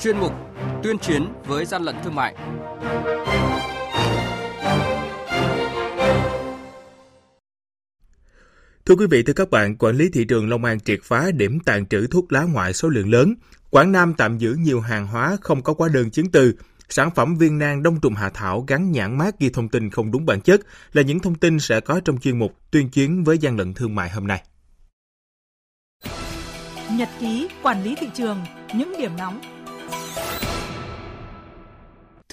chuyên mục Tuyên chiến với gian lận thương mại. Thưa quý vị, thưa các bạn, quản lý thị trường Long An triệt phá điểm tàn trữ thuốc lá ngoại số lượng lớn. Quảng Nam tạm giữ nhiều hàng hóa không có hóa đơn chứng từ. Sản phẩm viên nang đông trùng hạ thảo gắn nhãn mát ghi thông tin không đúng bản chất là những thông tin sẽ có trong chuyên mục tuyên chiến với gian lận thương mại hôm nay. Nhật ký quản lý thị trường, những điểm nóng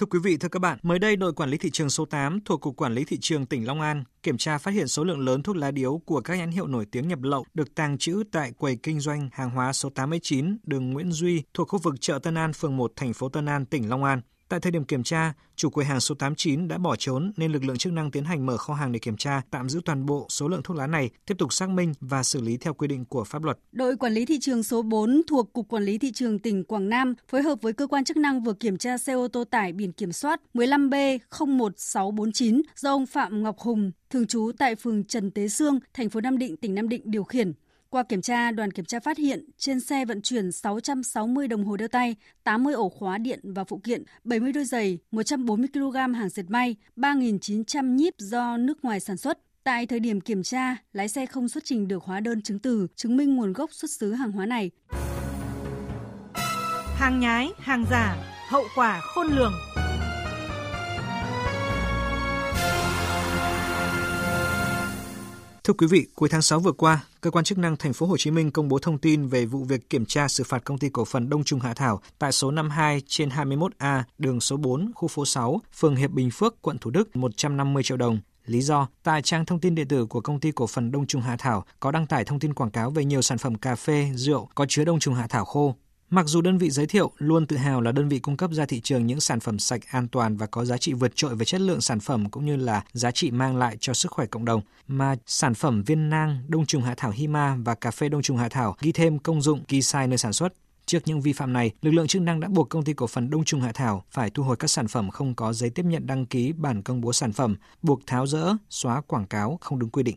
Thưa quý vị, thưa các bạn, mới đây đội quản lý thị trường số 8 thuộc Cục Quản lý Thị trường tỉnh Long An kiểm tra phát hiện số lượng lớn thuốc lá điếu của các nhãn hiệu nổi tiếng nhập lậu được tàng trữ tại quầy kinh doanh hàng hóa số 89 đường Nguyễn Duy thuộc khu vực chợ Tân An, phường 1, thành phố Tân An, tỉnh Long An. Tại thời điểm kiểm tra, chủ quầy hàng số 89 đã bỏ trốn nên lực lượng chức năng tiến hành mở kho hàng để kiểm tra, tạm giữ toàn bộ số lượng thuốc lá này, tiếp tục xác minh và xử lý theo quy định của pháp luật. Đội quản lý thị trường số 4 thuộc Cục Quản lý thị trường tỉnh Quảng Nam phối hợp với cơ quan chức năng vừa kiểm tra xe ô tô tải biển kiểm soát 15B01649 do ông Phạm Ngọc Hùng, thường trú tại phường Trần Tế Sương, thành phố Nam Định, tỉnh Nam Định điều khiển. Qua kiểm tra, đoàn kiểm tra phát hiện trên xe vận chuyển 660 đồng hồ đeo tay, 80 ổ khóa điện và phụ kiện, 70 đôi giày, 140 kg hàng dệt may, 3.900 nhíp do nước ngoài sản xuất. Tại thời điểm kiểm tra, lái xe không xuất trình được hóa đơn chứng từ chứng minh nguồn gốc xuất xứ hàng hóa này. Hàng nhái, hàng giả, hậu quả khôn lường. Thưa quý vị, cuối tháng 6 vừa qua, cơ quan chức năng thành phố Hồ Chí Minh công bố thông tin về vụ việc kiểm tra xử phạt công ty cổ phần Đông Trung Hạ Thảo tại số 52 trên 21A, đường số 4, khu phố 6, phường Hiệp Bình Phước, quận Thủ Đức 150 triệu đồng. Lý do, tại trang thông tin điện tử của công ty cổ phần Đông Trung Hạ Thảo có đăng tải thông tin quảng cáo về nhiều sản phẩm cà phê, rượu có chứa Đông Trung Hạ Thảo khô. Mặc dù đơn vị giới thiệu luôn tự hào là đơn vị cung cấp ra thị trường những sản phẩm sạch, an toàn và có giá trị vượt trội về chất lượng sản phẩm cũng như là giá trị mang lại cho sức khỏe cộng đồng, mà sản phẩm viên nang, đông trùng hạ thảo Hima và cà phê đông trùng hạ thảo ghi thêm công dụng ghi sai nơi sản xuất. Trước những vi phạm này, lực lượng chức năng đã buộc công ty cổ phần Đông trùng Hạ Thảo phải thu hồi các sản phẩm không có giấy tiếp nhận đăng ký bản công bố sản phẩm, buộc tháo rỡ, xóa quảng cáo không đúng quy định.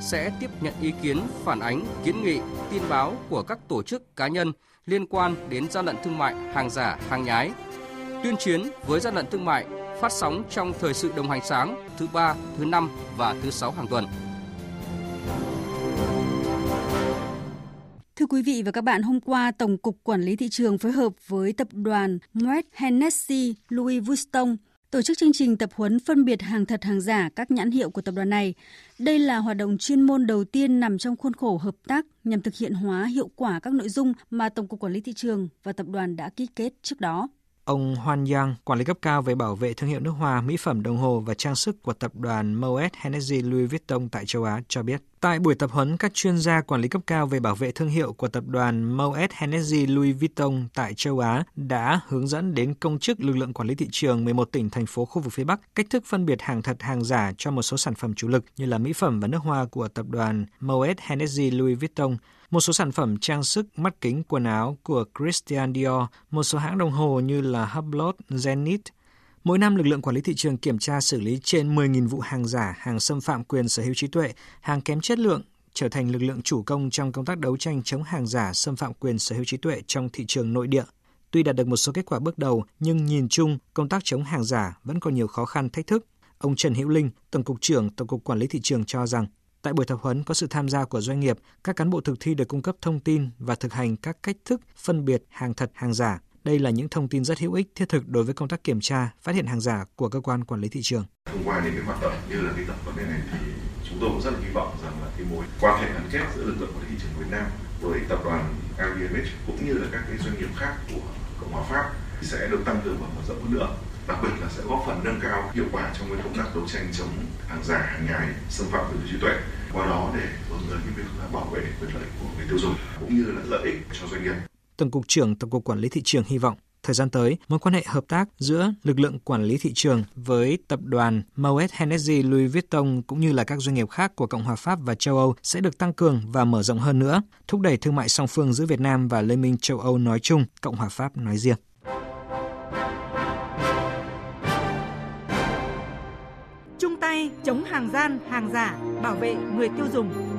sẽ tiếp nhận ý kiến, phản ánh, kiến nghị, tin báo của các tổ chức cá nhân liên quan đến gian lận thương mại, hàng giả, hàng nhái. Tuyên chiến với gian lận thương mại phát sóng trong thời sự đồng hành sáng thứ ba, thứ năm và thứ sáu hàng tuần. Thưa quý vị và các bạn, hôm qua Tổng cục Quản lý thị trường phối hợp với tập đoàn Moet Hennessy Louis Vuitton tổ chức chương trình tập huấn phân biệt hàng thật hàng giả các nhãn hiệu của tập đoàn này. Đây là hoạt động chuyên môn đầu tiên nằm trong khuôn khổ hợp tác nhằm thực hiện hóa hiệu quả các nội dung mà Tổng cục Quản lý thị trường và tập đoàn đã ký kết trước đó. Ông Hoan Yang, quản lý cấp cao về bảo vệ thương hiệu nước hoa, mỹ phẩm, đồng hồ và trang sức của tập đoàn Moet Hennessy Louis Vuitton tại châu Á cho biết. Tại buổi tập huấn, các chuyên gia quản lý cấp cao về bảo vệ thương hiệu của tập đoàn Moet Hennessy Louis Vuitton tại châu Á đã hướng dẫn đến công chức lực lượng quản lý thị trường 11 tỉnh thành phố khu vực phía Bắc cách thức phân biệt hàng thật hàng giả cho một số sản phẩm chủ lực như là mỹ phẩm và nước hoa của tập đoàn Moet Hennessy Louis Vuitton một số sản phẩm trang sức, mắt kính, quần áo của Christian Dior, một số hãng đồng hồ như là Hublot, Zenith. Mỗi năm, lực lượng quản lý thị trường kiểm tra xử lý trên 10.000 vụ hàng giả, hàng xâm phạm quyền sở hữu trí tuệ, hàng kém chất lượng, trở thành lực lượng chủ công trong công tác đấu tranh chống hàng giả, xâm phạm quyền sở hữu trí tuệ trong thị trường nội địa. Tuy đạt được một số kết quả bước đầu, nhưng nhìn chung, công tác chống hàng giả vẫn còn nhiều khó khăn, thách thức. Ông Trần Hữu Linh, Tổng cục trưởng Tổng cục Quản lý thị trường cho rằng, Tại buổi tập huấn có sự tham gia của doanh nghiệp, các cán bộ thực thi được cung cấp thông tin và thực hành các cách thức phân biệt hàng thật, hàng giả. Đây là những thông tin rất hữu ích thiết thực đối với công tác kiểm tra, phát hiện hàng giả của cơ quan quản lý thị trường. Thông qua những cái hoạt động như là cái tập huấn này thì chúng tôi cũng rất là hy vọng rằng là cái mối quan hệ gắn kết giữa lực lượng quản lý thị trường Việt Nam với tập đoàn LVMH cũng như là các cái doanh nghiệp khác của Cộng hòa Pháp sẽ được tăng cường và mở rộng hơn nữa đặc biệt là sẽ góp phần nâng cao hiệu quả trong cái công tác đấu tranh chống hàng giả, hàng nhái, xâm phạm quyền trí tuệ qua đó để hướng tới cái việc là bảo vệ quyền lợi của người tiêu dùng cũng như là lợi ích cho doanh nghiệp. Tổng cục trưởng Tổng cục Quản lý thị trường hy vọng Thời gian tới, mối quan hệ hợp tác giữa lực lượng quản lý thị trường với tập đoàn Moet Hennessy Louis Vuitton cũng như là các doanh nghiệp khác của Cộng hòa Pháp và châu Âu sẽ được tăng cường và mở rộng hơn nữa, thúc đẩy thương mại song phương giữa Việt Nam và Liên minh châu Âu nói chung, Cộng hòa Pháp nói riêng. Chung tay chống hàng gian, hàng giả, bảo vệ người tiêu dùng.